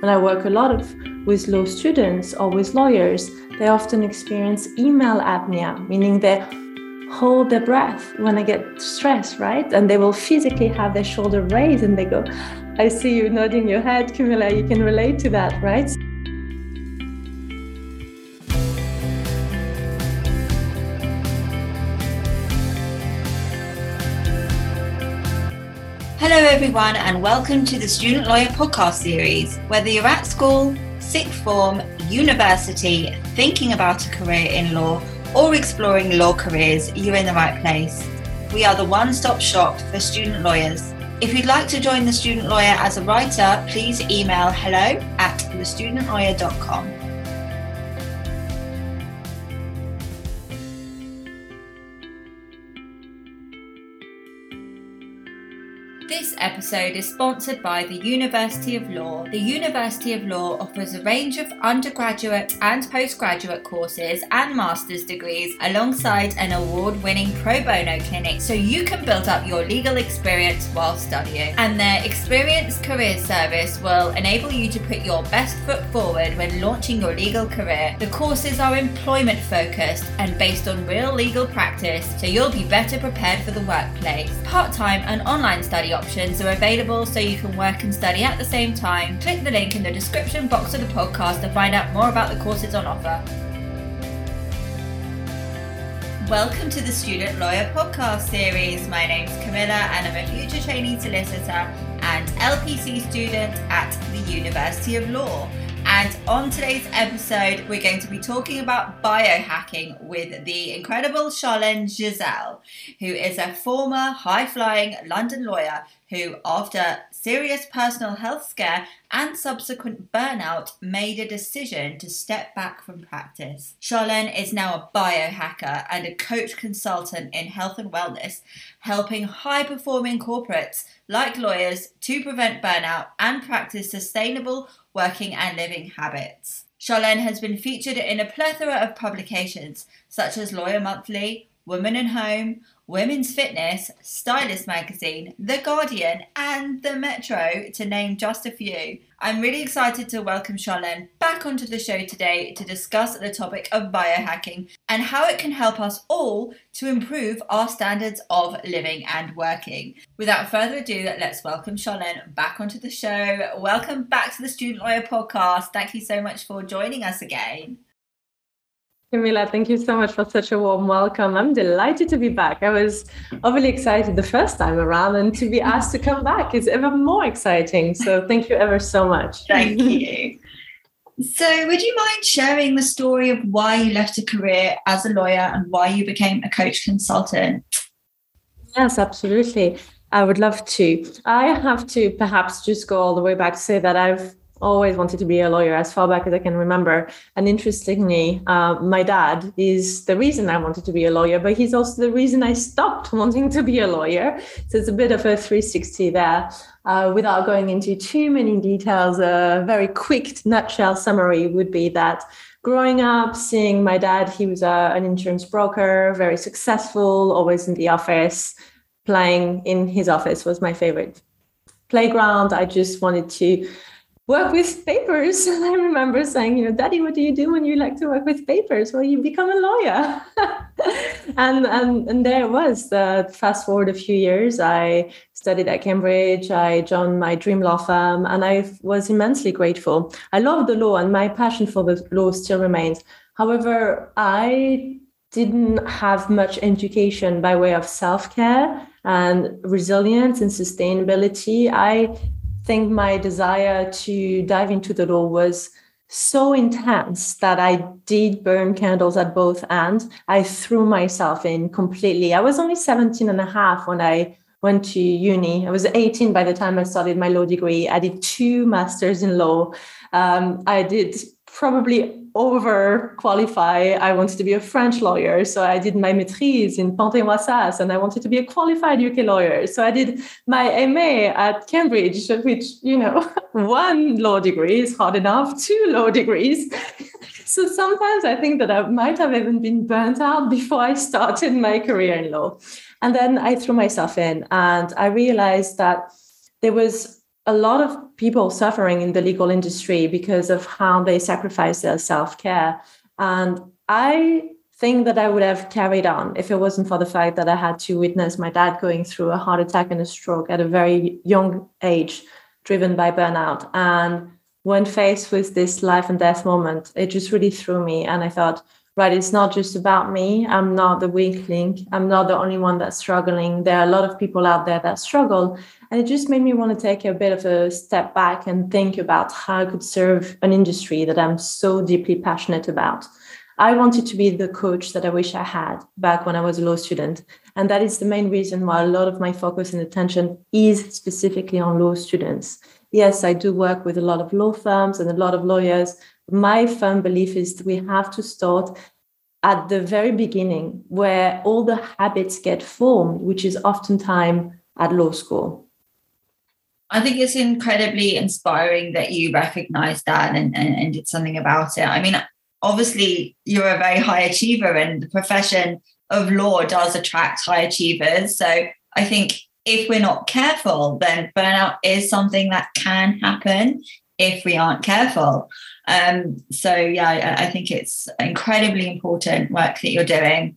when I work a lot of with law students or with lawyers, they often experience email apnea, meaning they hold their breath when they get stressed, right? And they will physically have their shoulder raised and they go, I see you nodding your head, Camilla, you can relate to that, right? Everyone, and welcome to the Student Lawyer Podcast Series. Whether you're at school, sixth form, university, thinking about a career in law, or exploring law careers, you're in the right place. We are the one stop shop for student lawyers. If you'd like to join the Student Lawyer as a writer, please email hello at thestudentlawyer.com. Episode is sponsored by the University of Law. The University of Law offers a range of undergraduate and postgraduate courses and master's degrees alongside an award winning pro bono clinic so you can build up your legal experience while studying. And their experienced career service will enable you to put your best foot forward when launching your legal career. The courses are employment focused and based on real legal practice so you'll be better prepared for the workplace. Part time and online study options are available so you can work and study at the same time. Click the link in the description box of the podcast to find out more about the courses on offer. Welcome to the Student Lawyer Podcast Series. My name's Camilla and I'm a future trainee solicitor and LPC student at the University of Law. And on today's episode, we're going to be talking about biohacking with the incredible Charlene Gisele, who is a former high flying London lawyer who, after serious personal health scare and subsequent burnout, made a decision to step back from practice. Charlene is now a biohacker and a coach consultant in health and wellness, helping high performing corporates like lawyers to prevent burnout and practice sustainable working and living habits. Charlene has been featured in a plethora of publications such as Lawyer Monthly, Woman and Home, Women's Fitness, Stylist Magazine, The Guardian, and The Metro, to name just a few. I'm really excited to welcome Charlene back onto the show today to discuss the topic of biohacking and how it can help us all to improve our standards of living and working. Without further ado, let's welcome Charlene back onto the show. Welcome back to the Student Lawyer Podcast. Thank you so much for joining us again. Camilla, thank you so much for such a warm welcome. I'm delighted to be back. I was overly excited the first time around, and to be asked to come back is even more exciting. So, thank you ever so much. Thank you. So, would you mind sharing the story of why you left a career as a lawyer and why you became a coach consultant? Yes, absolutely. I would love to. I have to perhaps just go all the way back to say that I've always wanted to be a lawyer as far back as I can remember. And interestingly, uh, my dad is the reason I wanted to be a lawyer, but he's also the reason I stopped wanting to be a lawyer. So it's a bit of a 360 there. Uh, without going into too many details, a very quick nutshell summary would be that growing up, seeing my dad, he was uh, an insurance broker, very successful, always in the office. Playing in his office was my favorite playground. I just wanted to work with papers. And I remember saying, you know, Daddy, what do you do when you like to work with papers? Well, you become a lawyer. and, and and there it was. Uh, fast forward a few years, I studied at Cambridge. I joined my dream law firm, and I was immensely grateful. I love the law, and my passion for the law still remains. However, I didn't have much education by way of self care and resilience and sustainability. I think my desire to dive into the law was so intense that I did burn candles at both ends. I threw myself in completely. I was only 17 and a half when I went to uni. I was 18 by the time I started my law degree. I did two masters in law. Um, I did probably over qualify. I wanted to be a French lawyer. So I did my maîtrise in Panthéon-Assas and I wanted to be a qualified UK lawyer. So I did my MA at Cambridge, which, you know, one law degree is hard enough, two law degrees. so sometimes I think that I might have even been burnt out before I started my career in law. And then I threw myself in and I realized that there was a lot of people suffering in the legal industry because of how they sacrifice their self-care. And i think that i would have carried on if it wasn't for the fact that i had to witness my dad going through a heart attack and a stroke at a very young age driven by burnout. And when faced with this life and death moment it just really threw me. And i thought right it's not just about me. I'm not the weak link. I'm not the only one that's struggling. There are a lot of people out there that struggle and it just made me want to take a bit of a step back and think about how i could serve an industry that i'm so deeply passionate about. I wanted to be the coach that i wish i had back when i was a law student. And that is the main reason why a lot of my focus and attention is specifically on law students. Yes i do work with a lot of law firms and a lot of lawyers. My firm belief is that we have to start at the very beginning where all the habits get formed, which is oftentimes at law school. I think it's incredibly inspiring that you recognize that and, and, and did something about it. I mean, obviously, you're a very high achiever, and the profession of law does attract high achievers. So I think if we're not careful, then burnout is something that can happen if we aren't careful. Um, so yeah, I, I think it's incredibly important work that you're doing.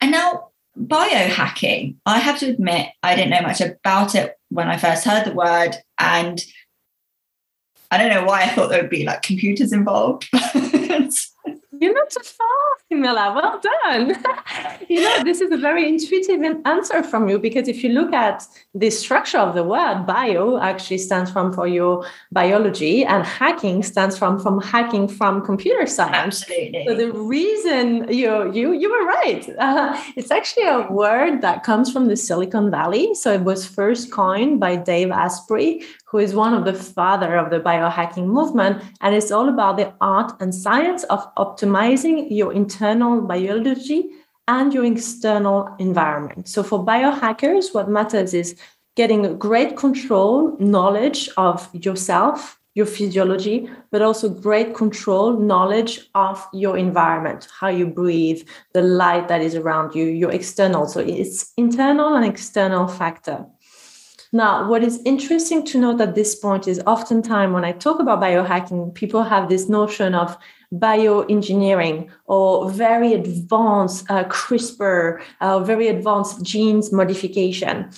And now biohacking, I have to admit, I didn't know much about it when I first heard the word. And I don't know why I thought there would be like computers involved. You're not too far, Camilla. Well done. you know, this is a very intuitive answer from you because if you look at the structure of the word, bio actually stands from for your biology, and hacking stands from from hacking from computer science. Absolutely. So the reason you you you were right. Uh, it's actually a word that comes from the Silicon Valley. So it was first coined by Dave Asprey, who is one of the father of the biohacking movement, and it's all about the art and science of optimizing your internal biology and your external environment. So for biohackers, what matters is getting great control, knowledge of yourself, your physiology, but also great control, knowledge of your environment, how you breathe, the light that is around you, your external. So it's internal and external factor. Now, what is interesting to note at this point is oftentimes when I talk about biohacking, people have this notion of bioengineering or very advanced uh, CRISPR, uh, very advanced genes modification.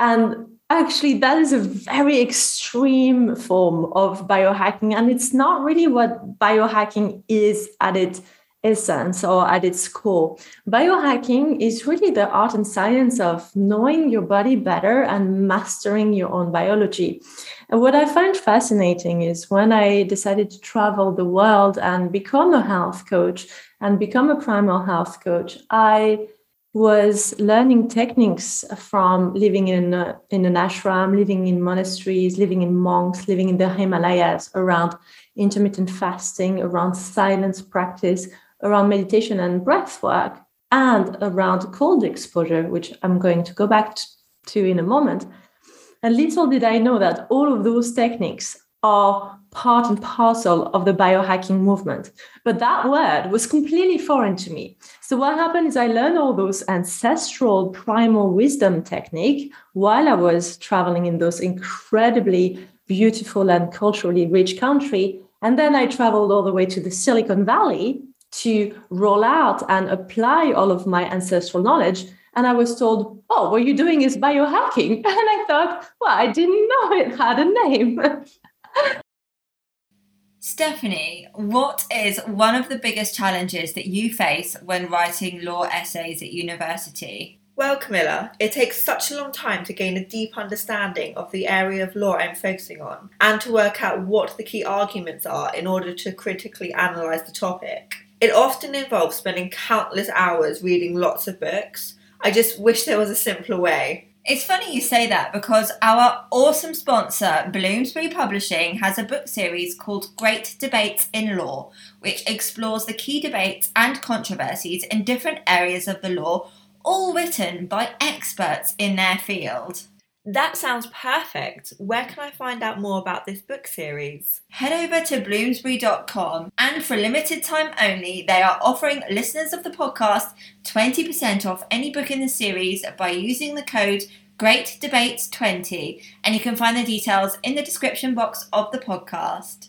And actually, that is a very extreme form of biohacking. And it's not really what biohacking is at its essence or at its core. Biohacking is really the art and science of knowing your body better and mastering your own biology. And what I find fascinating is when I decided to travel the world and become a health coach and become a primal health coach, I was learning techniques from living in a, in an ashram, living in monasteries, living in monks, living in the Himalayas around intermittent fasting, around silence practice, around meditation and breath work and around cold exposure, which I'm going to go back to in a moment. And little did I know that all of those techniques are part and parcel of the biohacking movement. But that word was completely foreign to me. So what happened is I learned all those ancestral primal wisdom technique while I was traveling in those incredibly beautiful and culturally rich country. And then I traveled all the way to the Silicon Valley to roll out and apply all of my ancestral knowledge. And I was told, oh, what you're doing is biohacking. And I thought, well, I didn't know it had a name. Stephanie, what is one of the biggest challenges that you face when writing law essays at university? Well, Camilla, it takes such a long time to gain a deep understanding of the area of law I'm focusing on and to work out what the key arguments are in order to critically analyse the topic. It often involves spending countless hours reading lots of books. I just wish there was a simpler way. It's funny you say that because our awesome sponsor, Bloomsbury Publishing, has a book series called Great Debates in Law, which explores the key debates and controversies in different areas of the law, all written by experts in their field. That sounds perfect. Where can I find out more about this book series? Head over to bloomsbury.com and for limited time only, they are offering listeners of the podcast 20% off any book in the series by using the code Great Debates 20, and you can find the details in the description box of the podcast.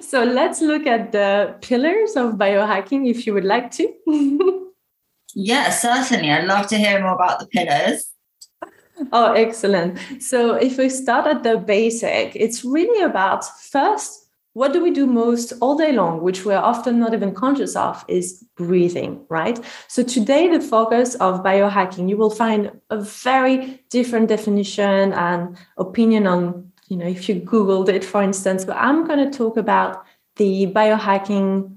So let's look at the pillars of biohacking if you would like to. yeah, certainly. I'd love to hear more about the pillars. Oh, excellent. So if we start at the basic, it's really about first what do we do most all day long, which we're often not even conscious of, is breathing, right? So today, the focus of biohacking, you will find a very different definition and opinion on, you know, if you Googled it, for instance, but I'm going to talk about the biohacking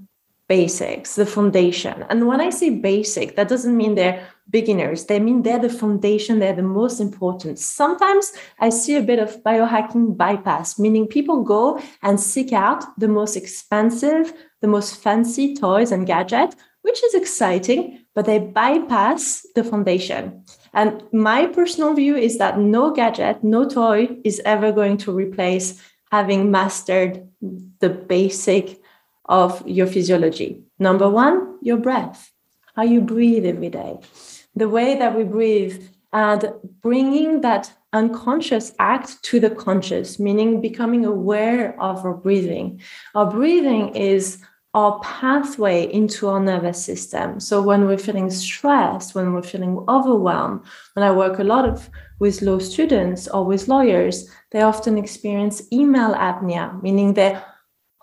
basics, the foundation. And when I say basic, that doesn't mean they're beginners. They mean they're the foundation, they're the most important. Sometimes I see a bit of biohacking bypass, meaning people go and seek out the most expensive, the most fancy toys and gadgets, which is exciting, but they bypass the foundation. And my personal view is that no gadget, no toy is ever going to replace having mastered the basic of your physiology. Number one, your breath, how you breathe every day, the way that we breathe, and bringing that unconscious act to the conscious, meaning becoming aware of our breathing. Our breathing is our pathway into our nervous system. So when we're feeling stressed, when we're feeling overwhelmed, when I work a lot of with law students or with lawyers, they often experience email apnea, meaning they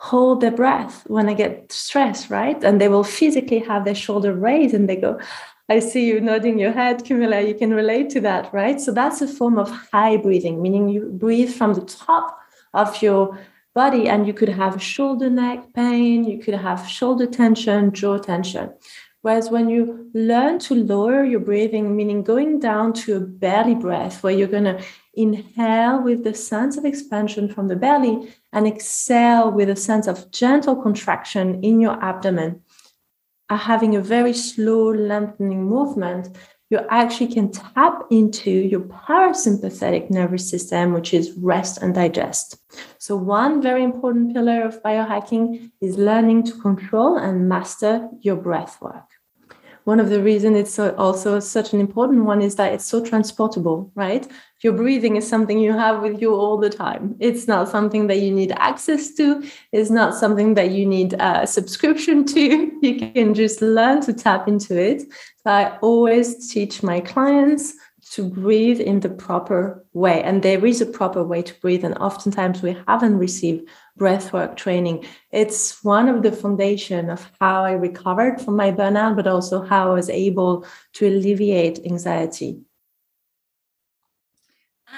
hold their breath when I get stressed, right? And they will physically have their shoulder raised and they go, I see you nodding your head, Camilla. You can relate to that, right? So that's a form of high breathing, meaning you breathe from the top of your body and you could have shoulder neck pain, you could have shoulder tension, jaw tension. Whereas when you learn to lower your breathing, meaning going down to a belly breath, where you're going to inhale with the sense of expansion from the belly and exhale with a sense of gentle contraction in your abdomen, are having a very slow, lengthening movement, you actually can tap into your parasympathetic nervous system, which is rest and digest. So, one very important pillar of biohacking is learning to control and master your breath work one of the reasons it's also such an important one is that it's so transportable, right? Your breathing is something you have with you all the time. It's not something that you need access to. It's not something that you need a subscription to. You can just learn to tap into it. So I always teach my clients to breathe in the proper way. And there is a proper way to breathe. And oftentimes we haven't received breathwork training. It's one of the foundation of how I recovered from my burnout, but also how I was able to alleviate anxiety.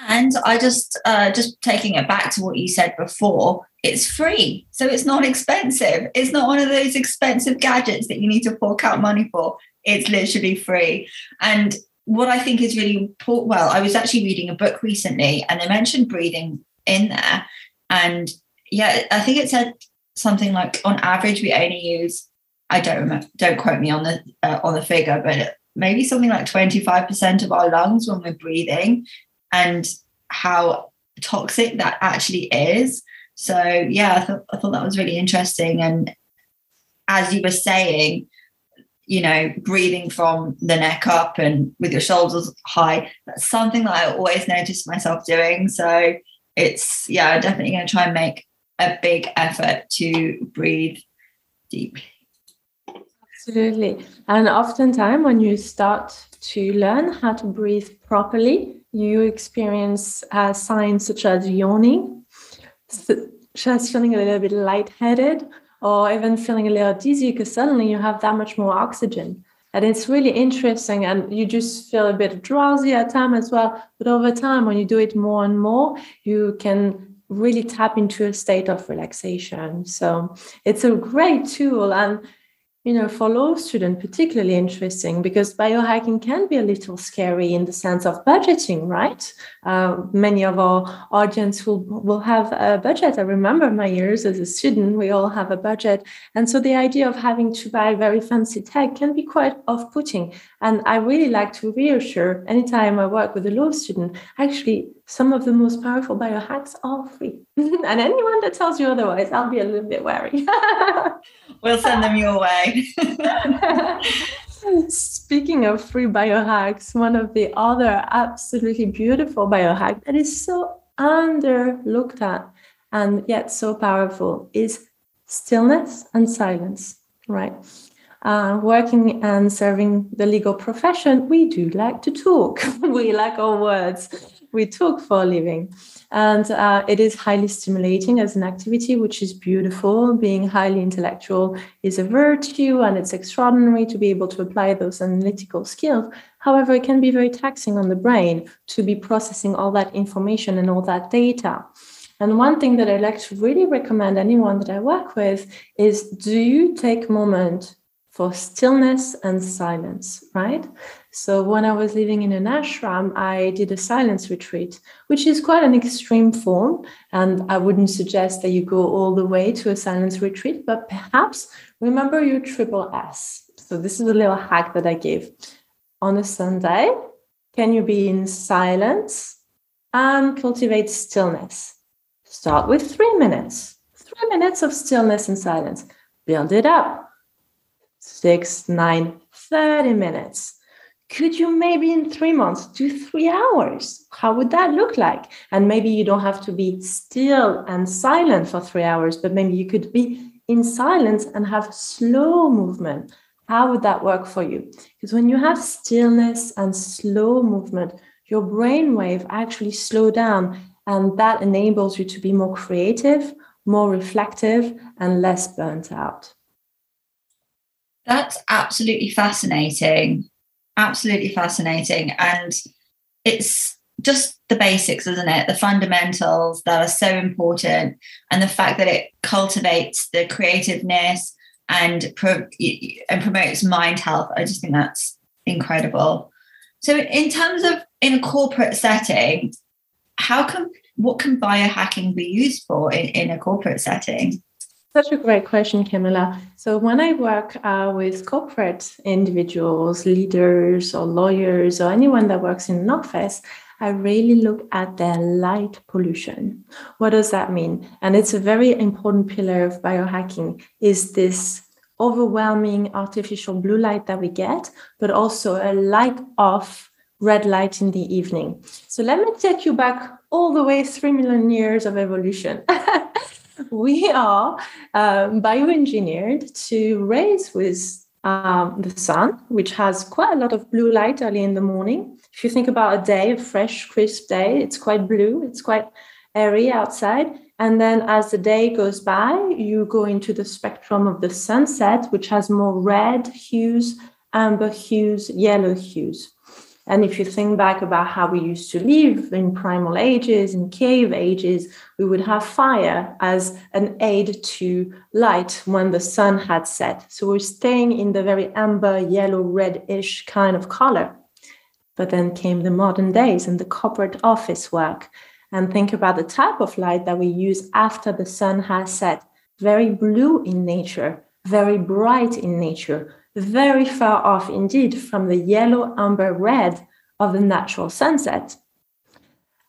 And I just uh, just taking it back to what you said before, it's free, so it's not expensive. It's not one of those expensive gadgets that you need to fork out money for. It's literally free, and what I think is really important. Well, I was actually reading a book recently and they mentioned breathing in there. And yeah, I think it said something like on average, we only use, I don't remember, don't quote me on the, uh, on the figure, but maybe something like 25% of our lungs when we're breathing and how toxic that actually is. So yeah, I thought, I thought that was really interesting. And as you were saying, you know, breathing from the neck up and with your shoulders high. That's something that I always notice myself doing. So it's, yeah, definitely going to try and make a big effort to breathe deeply. Absolutely. And oftentimes, when you start to learn how to breathe properly, you experience uh, signs such as yawning, just feeling a little bit lightheaded, or even feeling a little dizzy because suddenly you have that much more oxygen. And it's really interesting, and you just feel a bit drowsy at time as well. But over time, when you do it more and more, you can really tap into a state of relaxation. So it's a great tool. And you know, for law students, particularly interesting because biohacking can be a little scary in the sense of budgeting, right? Uh, many of our audience will, will have a budget. I remember my years as a student, we all have a budget. And so the idea of having to buy very fancy tech can be quite off putting. And I really like to reassure anytime I work with a law student, actually, some of the most powerful biohacks are free. and anyone that tells you otherwise, I'll be a little bit wary. we'll send them your way. Speaking of free biohacks, one of the other absolutely beautiful biohack that is so under looked at and yet so powerful is stillness and silence, right? Uh, working and serving the legal profession, we do like to talk. we like our words. We talk for a living. And uh, it is highly stimulating as an activity, which is beautiful. Being highly intellectual is a virtue, and it's extraordinary to be able to apply those analytical skills. However, it can be very taxing on the brain to be processing all that information and all that data. And one thing that I like to really recommend anyone that I work with is do you take moment for stillness and silence, right? So when I was living in an ashram, I did a silence retreat, which is quite an extreme form. And I wouldn't suggest that you go all the way to a silence retreat, but perhaps remember your triple S. So this is a little hack that I gave. On a Sunday, can you be in silence and cultivate stillness? Start with three minutes, three minutes of stillness and silence. Build it up. Six, nine, 30 minutes could you maybe in three months do three hours? How would that look like? And maybe you don't have to be still and silent for three hours, but maybe you could be in silence and have slow movement. How would that work for you? Because when you have stillness and slow movement, your brain wave actually slow down and that enables you to be more creative, more reflective, and less burnt out. That's absolutely fascinating absolutely fascinating. And it's just the basics, isn't it? The fundamentals that are so important, and the fact that it cultivates the creativeness and pro- and promotes mind health. I just think that's incredible. So, in terms of in a corporate setting, how can what can biohacking be used for in, in a corporate setting? Such a great question, Camilla. So, when I work uh, with corporate individuals, leaders, or lawyers, or anyone that works in an office, I really look at their light pollution. What does that mean? And it's a very important pillar of biohacking is this overwhelming artificial blue light that we get, but also a light off red light in the evening. So let me take you back all the way 3 million years of evolution. we are um, bioengineered to raise with um, the sun, which has quite a lot of blue light early in the morning. If you think about a day, a fresh, crisp day, it's quite blue, it's quite airy outside. And then as the day goes by, you go into the spectrum of the sunset, which has more red hues, amber hues, yellow hues. And if you think back about how we used to live in primal ages, in cave ages, we would have fire as an aid to light when the sun had set. So we're staying in the very amber, yellow, reddish kind of color. But then came the modern days and the corporate office work. And think about the type of light that we use after the sun has set. Very blue in nature, very bright in nature, very far off indeed from the yellow amber red of the natural sunset.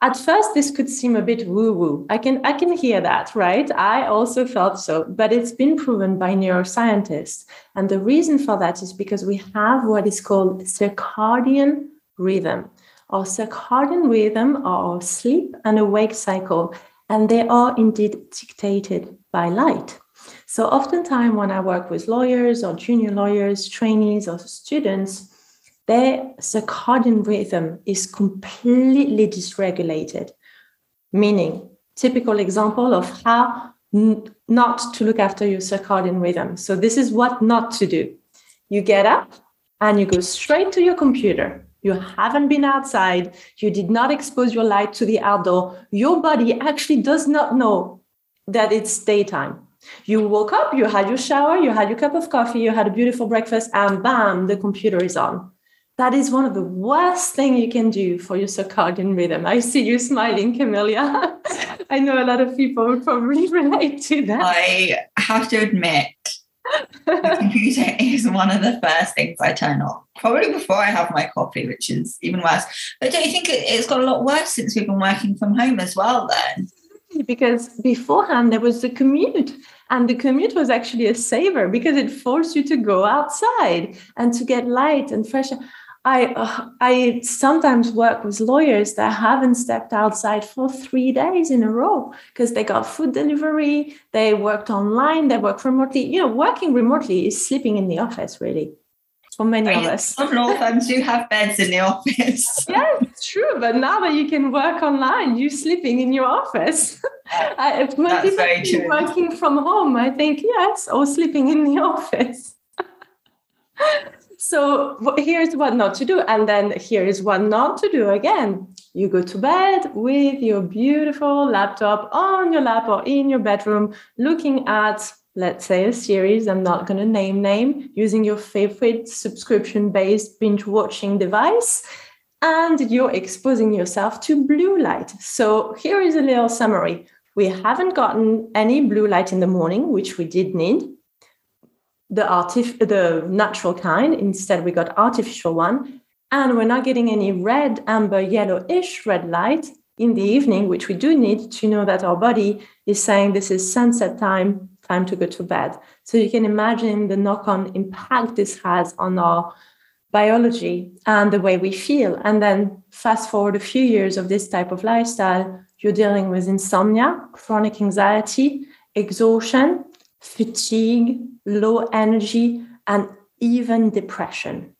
At first, this could seem a bit woo-woo. I can I can hear that, right? I also felt so, but it's been proven by neuroscientists. And the reason for that is because we have what is called circadian rhythm. Our circadian rhythm our sleep and awake cycle, and they are indeed dictated by light. So, oftentimes, when I work with lawyers or junior lawyers, trainees, or students, their circadian rhythm is completely dysregulated. Meaning, typical example of how n- not to look after your circadian rhythm. So, this is what not to do. You get up and you go straight to your computer. You haven't been outside. You did not expose your light to the outdoor. Your body actually does not know that it's daytime you woke up, you had your shower, you had your cup of coffee, you had a beautiful breakfast, and bam, the computer is on. That is one of the worst things you can do for your circadian rhythm. I see you smiling, Camilla. I know a lot of people probably relate to that. I have to admit, the computer is one of the first things I turn off, probably before I have my coffee, which is even worse. But don't you think it's got a lot worse since we've been working from home as well? Then because beforehand there was the commute and the commute was actually a saver because it forced you to go outside and to get light and fresh I uh, I sometimes work with lawyers that haven't stepped outside for three days in a row because they got food delivery, they worked online, they work remotely. You know, working remotely is sleeping in the office, really, for many of us. Some law firms do have beds in the office. yeah, it's true. But now that you can work online, you're sleeping in your office. I, if That's very true. Working from home, I think yes, or sleeping in the office. So here's what not to do. And then here is what not to do again. You go to bed with your beautiful laptop on your lap or in your bedroom, looking at, let's say, a series. I'm not going to name name, using your favorite subscription based binge watching device. And you're exposing yourself to blue light. So here is a little summary. We haven't gotten any blue light in the morning, which we did need the artif- the natural kind. Instead, we got artificial one, and we're not getting any red, amber, yellowish red light in the evening, which we do need to know that our body is saying this is sunset time, time to go to bed. So you can imagine the knock-on impact this has on our biology and the way we feel. And then fast forward a few years of this type of lifestyle, you're dealing with insomnia, chronic anxiety, exhaustion, fatigue, low energy, and even depression.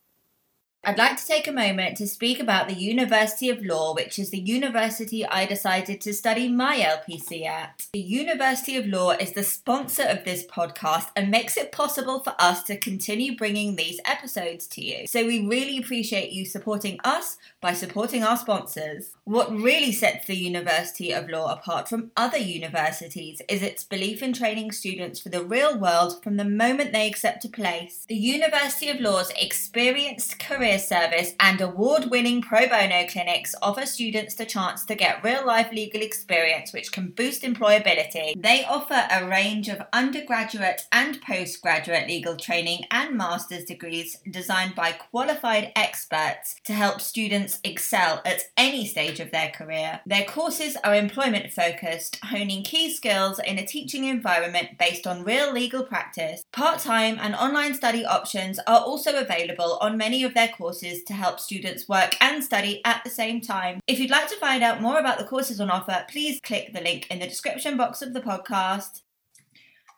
I'd like to take a moment to speak about the University of Law, which is the university I decided to study my LPC at. The University of Law is the sponsor of this podcast and makes it possible for us to continue bringing these episodes to you. So we really appreciate you supporting us by supporting our sponsors. What really sets the University of Law apart from other universities is its belief in training students for the real world from the moment they accept a place. The University of Law's experienced career service and award winning pro bono clinics offer students the chance to get real life legal experience which can boost employability. They offer a range of undergraduate and postgraduate legal training and master's degrees designed by qualified experts to help students excel at any stage of their career. Their courses are employment focused, honing key skills in a teaching environment based on real legal practice. Part time and online study options are also available on many of their courses to help students work and study at the same time. If you'd like to find out more about the courses on offer, please click the link in the description box of the podcast.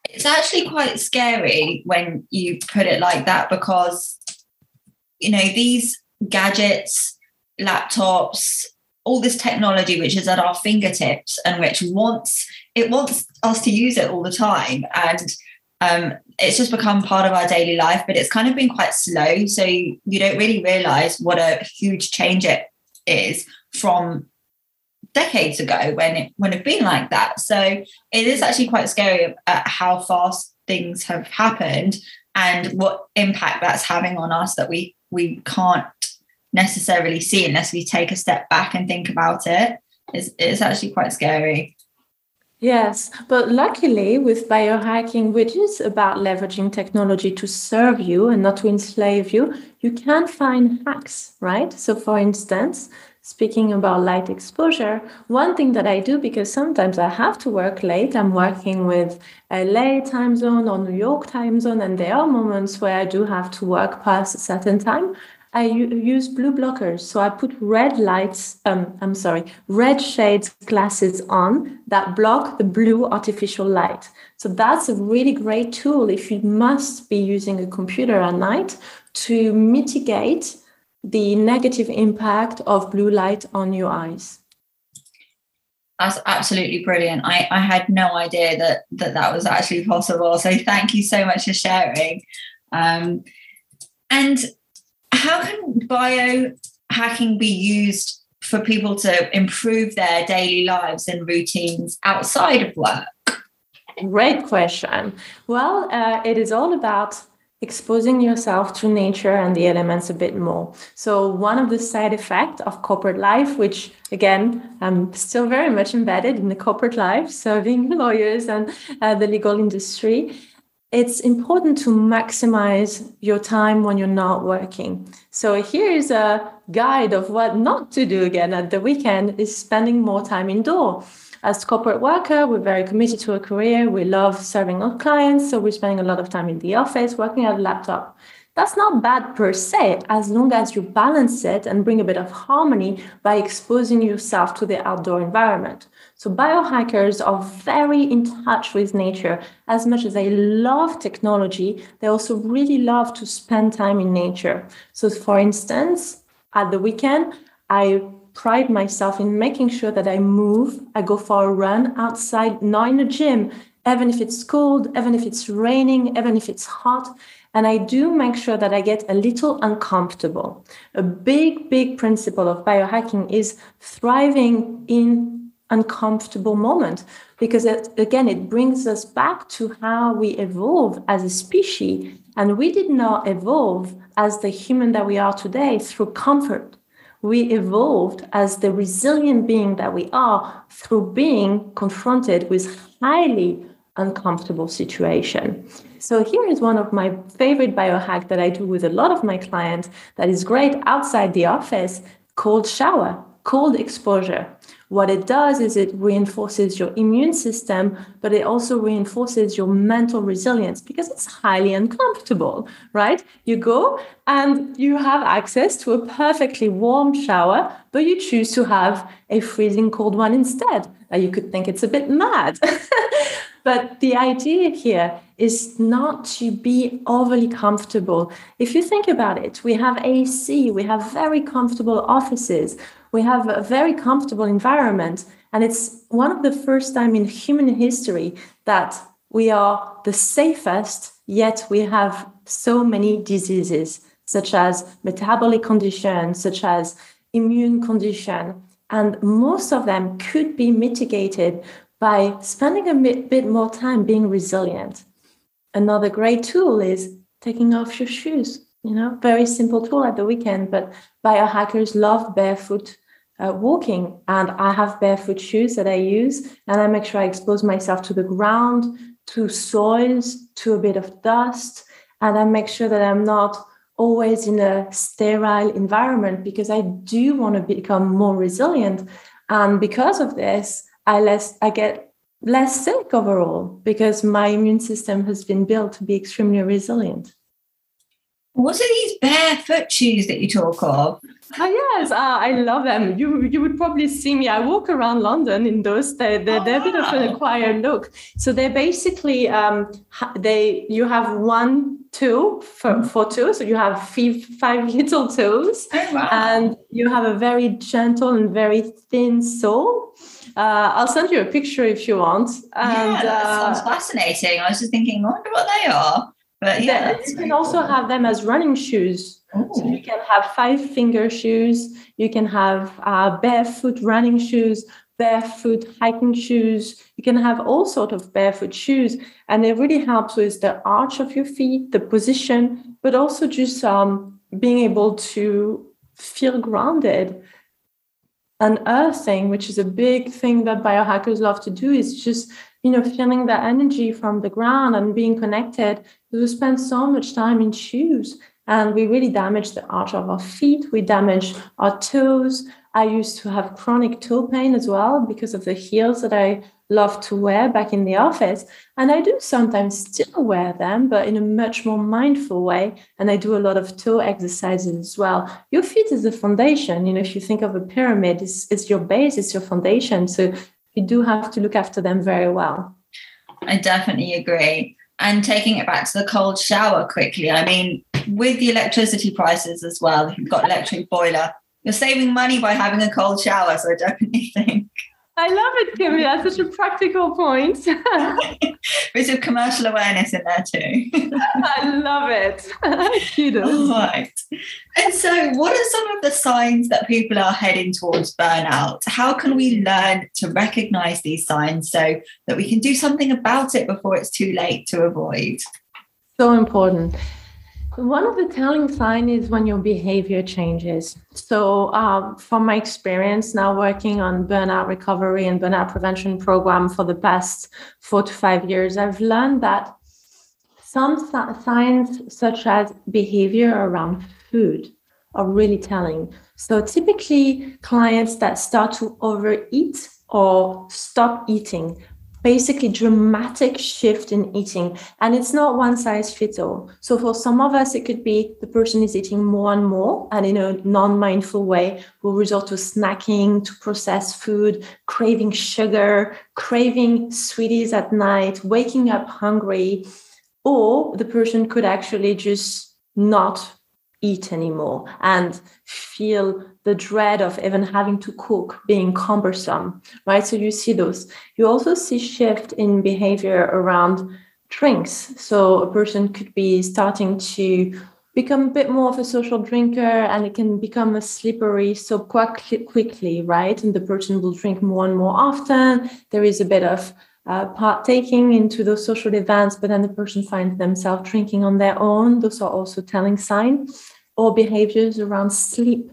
It's actually quite scary when you put it like that because, you know, these gadgets, laptops, all this technology which is at our fingertips and which wants it wants us to use it all the time and um, it's just become part of our daily life, but it's kind of been quite slow. So you, don't really realize what a huge change it is from decades ago when it when it been like that. So it is actually quite scary at how fast things have happened and what impact that's having on us that we we can't necessarily see unless we take a step back and think about it. It's, it's actually quite scary. Yes, but luckily with biohacking, which is about leveraging technology to serve you and not to enslave you, you can find hacks, right? So, for instance, speaking about light exposure, one thing that I do because sometimes I have to work late, I'm working with LA time zone or New York time zone, and there are moments where I do have to work past a certain time. I use blue blockers. So I put red lights, um, I'm sorry, red shades glasses on that block the blue artificial light. So that's a really great tool if you must be using a computer at night to mitigate the negative impact of blue light on your eyes. That's absolutely brilliant. I, I had no idea that, that that was actually possible. So thank you so much for sharing. Um, and how can biohacking be used for people to improve their daily lives and routines outside of work? Great question. Well, uh, it is all about exposing yourself to nature and the elements a bit more. So one of the side effects of corporate life, which again, I'm still very much embedded in the corporate life, serving lawyers and uh, the legal industry, it's important to maximize your time when you're not working. So here's a guide of what not to do again at the weekend is spending more time indoor. as corporate worker, we're very committed to a career. We love serving our clients. So we're spending a lot of time in the office, working at a laptop. That's not bad per se, as long as you balance it and bring a bit of harmony by exposing yourself to the outdoor environment. So biohackers are very in touch with nature. As much as they love technology, they also really love to spend time in nature. So for instance, at the weekend, I pride myself in making sure that I move. I go for a run outside, not in a gym, even if it's cold, even if it's raining, even if it's hot. And I do make sure that I get a little uncomfortable. A big, big principle of biohacking is thriving in uncomfortable moment because it, again it brings us back to how we evolve as a species. And we did not evolve as the human that we are today through comfort. We evolved as the resilient being that we are through being confronted with highly uncomfortable situation. So here is one of my favorite biohack that i do with a lot of my clients that is great outside the office cold shower cold exposure what it does is it reinforces your immune system, but it also reinforces your mental resilience because it's highly uncomfortable, right? You go and you have access to a perfectly warm shower, but you choose to have a freezing cold one instead. Now, you could think it's a bit mad. but the idea here is not to be overly comfortable. If you think about it, we have AC, we have very comfortable offices we have a very comfortable environment. And it's one of the first time in human history that we are the safest, yet we have so many diseases, such as metabolic conditions, such as immune condition. And most of them could be mitigated by spending a bit more time being resilient. Another great tool is taking off your shoes. You know, very simple tool at the weekend, but biohackers love barefoot uh, walking and I have barefoot shoes that I use and I make sure I expose myself to the ground, to soils, to a bit of dust, and I make sure that I'm not always in a sterile environment because I do want to become more resilient. And because of this, I less I get less sick overall because my immune system has been built to be extremely resilient. What are these barefoot shoes that you talk of? Oh, yes, uh, I love them. You you would probably see me. I walk around London in those. They they're, they're a bit of an acquired look. So they're basically um, they you have one toe for, mm-hmm. for two. So you have five, five little toes, oh, wow. and you have a very gentle and very thin sole. Uh, I'll send you a picture if you want. And, yeah, that uh, sounds fascinating. I was just thinking, I wonder what they are. But yeah, you can also have them as running shoes. So you can have five finger shoes, you can have uh, barefoot running shoes, barefoot hiking shoes. You can have all sort of barefoot shoes, and it really helps with the arch of your feet, the position, but also just um, being able to feel grounded. Unearthing, which is a big thing that biohackers love to do, is just you know feeling the energy from the ground and being connected. We spend so much time in shoes and we really damage the arch of our feet. We damage our toes. I used to have chronic toe pain as well because of the heels that I love to wear back in the office. And I do sometimes still wear them, but in a much more mindful way. And I do a lot of toe exercises as well. Your feet is the foundation. You know, if you think of a pyramid, it's, it's your base, it's your foundation. So you do have to look after them very well. I definitely agree. And taking it back to the cold shower quickly, I mean, with the electricity prices as well, you've got electric boiler, you're saving money by having a cold shower. So I definitely think. I love it, Kimmy. That's such a practical point. Bit of commercial awareness in there too. I love it. Kudos. Right. And so, what are some of the signs that people are heading towards burnout? How can we learn to recognize these signs so that we can do something about it before it's too late to avoid? So important. One of the telling signs is when your behavior changes. So, um, from my experience now working on burnout recovery and burnout prevention program for the past four to five years, I've learned that some signs, such as behavior around food, are really telling. So, typically, clients that start to overeat or stop eating basically dramatic shift in eating. And it's not one size fits all. So for some of us it could be the person is eating more and more and in a non-mindful way will resort to snacking to processed food craving sugar craving sweeties at night waking up hungry. Or the person could actually just not eat anymore and feel the dread of even having to cook being cumbersome right? So you see those. You also see shift in behavior around drinks. So a person could be starting to become a bit more of a social drinker and it can become a slippery so quite quickly right? And the person will drink more and more often. There is a bit of uh, partaking into those social events, but then the person finds themselves drinking on their own. Those are also telling signs or behaviors around sleep.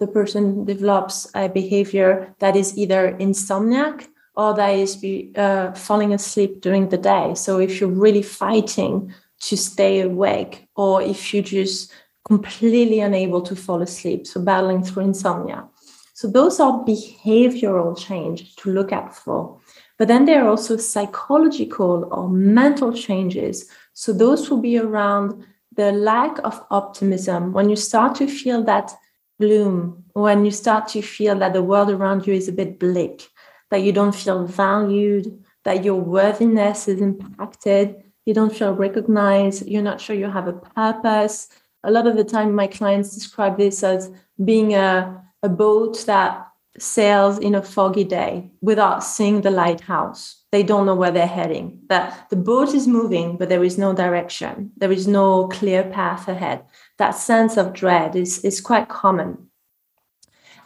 The person develops a behavior that is either insomniac or that is be, uh, falling asleep during the day. So if you're really fighting to stay awake, or if you're just completely unable to fall asleep, so battling through insomnia. So those are behavioral change to look out for. But then there are also psychological or mental changes. So those will be around the lack of optimism. When you start to feel that gloom, when you start to feel that the world around you is a bit bleak, that you don't feel valued, that your worthiness is impacted, you don't feel recognized, you're not sure you have a purpose. A lot of the time, my clients describe this as being a, a boat that sails in a foggy day without seeing the lighthouse. They don't know where they're heading. That the boat is moving, but there is no direction. There is no clear path ahead. That sense of dread is, is quite common.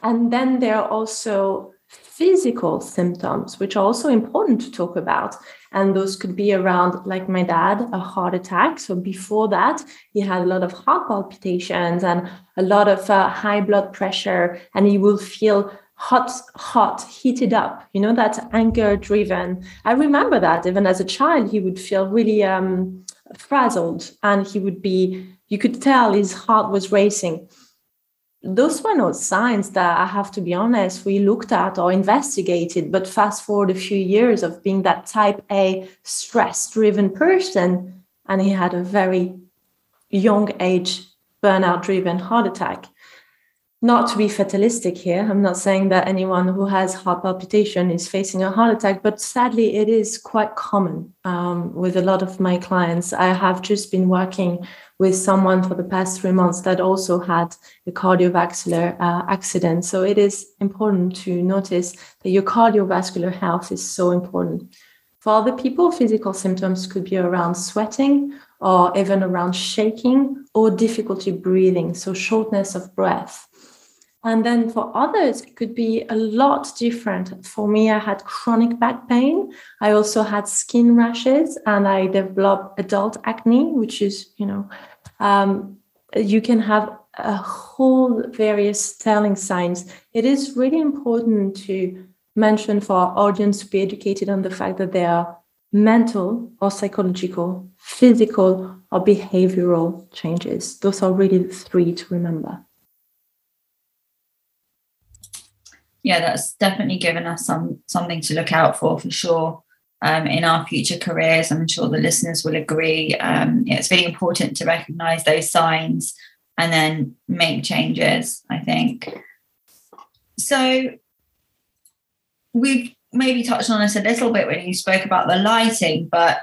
And then there are also physical symptoms, which are also important to talk about. And those could be around, like my dad, a heart attack. So before that, he had a lot of heart palpitations and a lot of uh, high blood pressure, and he will feel hot, hot, heated up, you know, that anger driven. I remember that even as a child, he would feel really um, frazzled and he would be, you could tell his heart was racing. Those were not signs that I have to be honest, we looked at or investigated. But fast forward a few years of being that type A stress driven person, and he had a very young age burnout driven heart attack not to be fatalistic here. I'm not saying that anyone who has heart palpitation is facing a heart attack, but sadly, it is quite common um, with a lot of my clients. I have just been working with someone for the past three months that also had a cardiovascular uh, accident. So it is important to notice that your cardiovascular health is so important. For other people, physical symptoms could be around sweating or even around shaking or difficulty breathing, so shortness of breath. And then for others, it could be a lot different. For me, I had chronic back pain. I also had skin rashes and I developed adult acne, which is, you know, um, you can have a whole various telling signs. It is really important to mention for our audience to be educated on the fact that there are mental or psychological, physical or behavioral changes. Those are really three to remember. Yeah, that's definitely given us some something to look out for for sure. Um, in our future careers, I'm sure the listeners will agree. Um, yeah, it's really important to recognize those signs and then make changes. I think. So we've maybe touched on this a little bit when you spoke about the lighting, but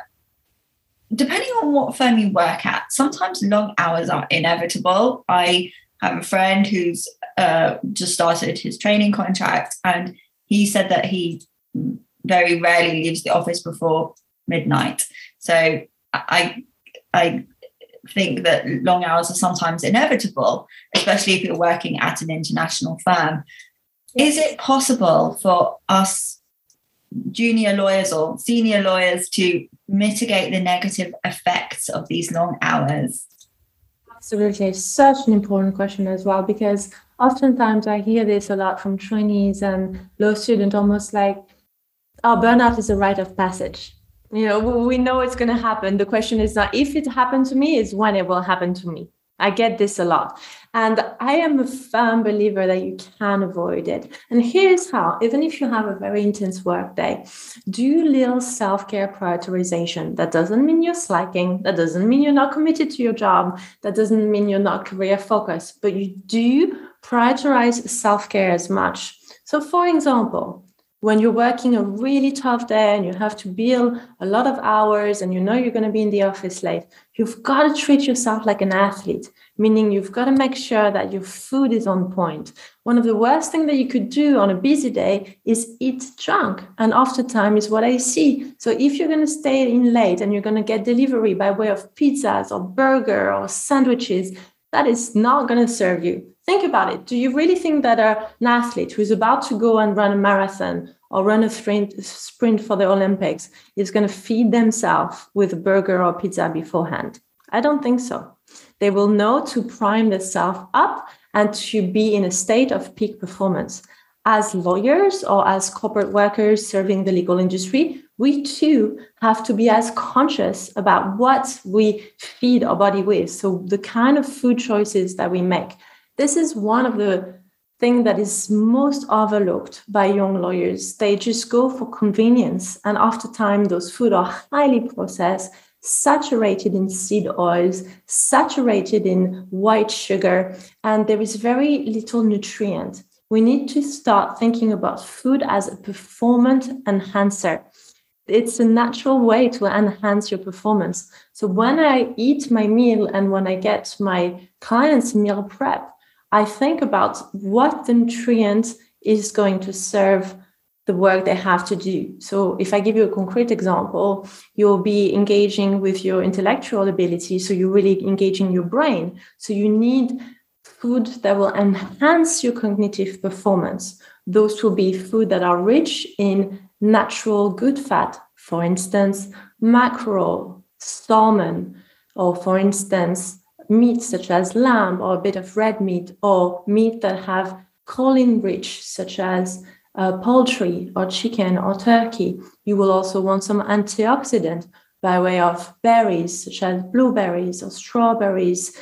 depending on what firm you work at, sometimes long hours are inevitable. I have a friend who's uh, just started his training contract, and he said that he very rarely leaves the office before midnight. So I I think that long hours are sometimes inevitable, especially if you're working at an international firm. Is it possible for us junior lawyers or senior lawyers to mitigate the negative effects of these long hours? Absolutely. Such an important question as well, because oftentimes I hear this a lot from trainees and law students, almost like, oh, burnout is a rite of passage. You know, we know it's going to happen. The question is not if it happened to me, is when it will happen to me. I get this a lot. And I am a firm believer that you can avoid it. And here's how even if you have a very intense work day, do little self care prioritization. That doesn't mean you're slacking. That doesn't mean you're not committed to your job. That doesn't mean you're not career focused, but you do prioritize self care as much. So, for example, when you're working a really tough day and you have to bill a lot of hours and you know you're going to be in the office late, you've got to treat yourself like an athlete, meaning you've got to make sure that your food is on point. One of the worst things that you could do on a busy day is eat junk. And oftentimes is what I see. So if you're going to stay in late and you're going to get delivery by way of pizzas or burger or sandwiches, that is not going to serve you. Think about it. Do you really think that an athlete who's about to go and run a marathon or run a sprint, sprint for the Olympics is going to feed themselves with a burger or pizza beforehand? I don't think so. They will know to prime themselves up and to be in a state of peak performance. As lawyers or as corporate workers serving the legal industry, we too have to be as conscious about what we feed our body with. So, the kind of food choices that we make. This is one of the things that is most overlooked by young lawyers. They just go for convenience, and after time, those food are highly processed, saturated in seed oils, saturated in white sugar, and there is very little nutrient. We need to start thinking about food as a performance enhancer it's a natural way to enhance your performance. So when I eat my meal and when I get my clients meal prep, I think about what nutrient is going to serve the work they have to do. So if I give you a concrete example, you'll be engaging with your intellectual ability. So you're really engaging your brain. So you need food that will enhance your cognitive performance. Those will be food that are rich in natural good fat, for instance, mackerel, salmon, or for instance, meat such as lamb or a bit of red meat, or meat that have choline rich, such as uh, poultry or chicken or turkey. You will also want some antioxidant by way of berries, such as blueberries or strawberries.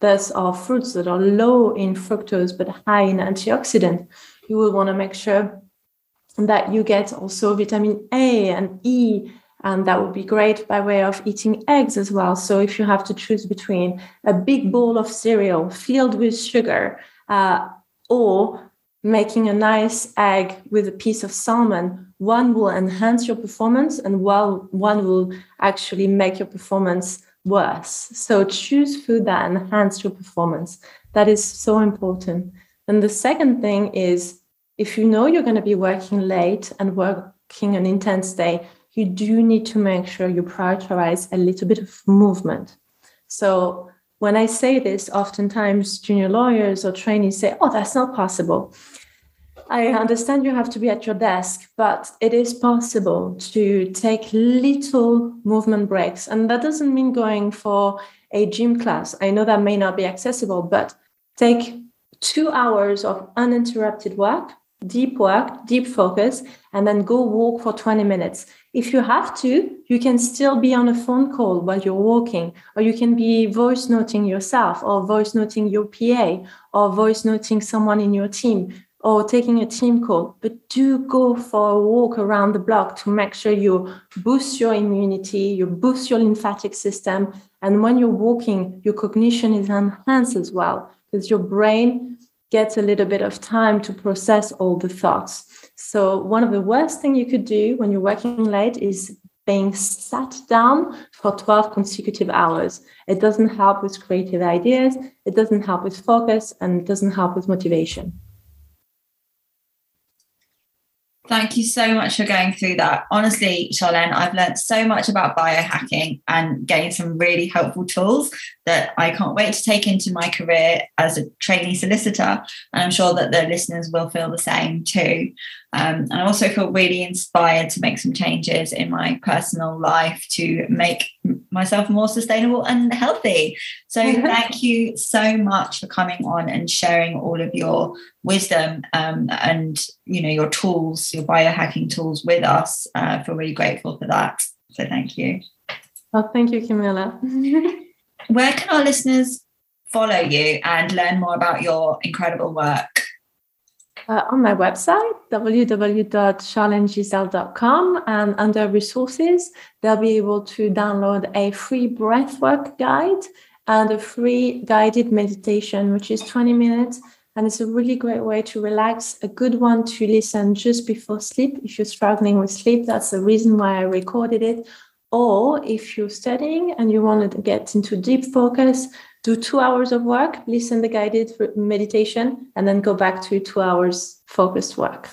Thus, are fruits that are low in fructose but high in antioxidant. You will want to make sure that you get also vitamin A and E. And that would be great by way of eating eggs as well. So if you have to choose between a big bowl of cereal filled with sugar uh, or making a nice egg with a piece of salmon, one will enhance your performance and while one will actually make your performance worse. So choose food that enhance your performance. That is so important. And the second thing is if you know you're going to be working late and working an intense day, you do need to make sure you prioritize a little bit of movement. So when I say this, oftentimes junior lawyers or trainees say, oh, that's not possible. I understand you have to be at your desk, but it is possible to take little movement breaks. And that doesn't mean going for a gym class. I know that may not be accessible, but take two hours of uninterrupted work deep work, deep focus, and then go walk for 20 minutes. If you have to, you can still be on a phone call while you're walking, or you can be voice noting yourself, or voice noting your PA, or voice noting someone in your team, or taking a team call. But do go for a walk around the block to make sure you boost your immunity, you boost your lymphatic system. And when you're walking, your cognition is enhanced as well, because your brain gets a little bit of time to process all the thoughts. So one of the worst things you could do when you're working late is being sat down for 12 consecutive hours. It doesn't help with creative ideas, it doesn't help with focus, and it doesn't help with motivation. Thank you so much for going through that. Honestly, Charlene, I've learned so much about biohacking and gained some really helpful tools that I can't wait to take into my career as a trainee solicitor. And I'm sure that the listeners will feel the same too. Um, and I also feel really inspired to make some changes in my personal life to make myself more sustainable and healthy. So thank you so much for coming on and sharing all of your wisdom um, and you know your tools, your biohacking tools with us. Uh, I feel really grateful for that. So thank you. Well, thank you, Camilla. Where can our listeners follow you and learn more about your incredible work? Uh, on my website, www.charlenegisele.com, and under resources, they'll be able to download a free breathwork guide and a free guided meditation, which is 20 minutes. And it's a really great way to relax, a good one to listen just before sleep. If you're struggling with sleep, that's the reason why I recorded it. Or if you're studying and you want to get into deep focus, do two hours of work, listen the guided meditation, and then go back to two hours focused work.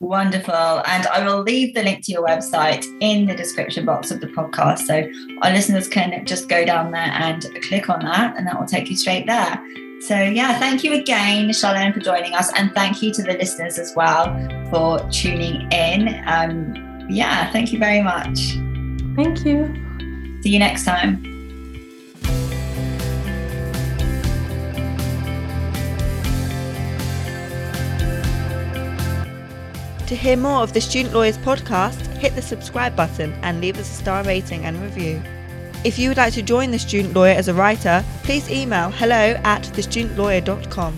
Wonderful. And I will leave the link to your website in the description box of the podcast. So our listeners can just go down there and click on that, and that will take you straight there. So, yeah, thank you again, Charlene, for joining us. And thank you to the listeners as well for tuning in. Um, yeah, thank you very much. Thank you. See you next time. To hear more of the Student Lawyers podcast, hit the subscribe button and leave us a star rating and review. If you would like to join the Student Lawyer as a writer, please email hello at thestudentlawyer.com.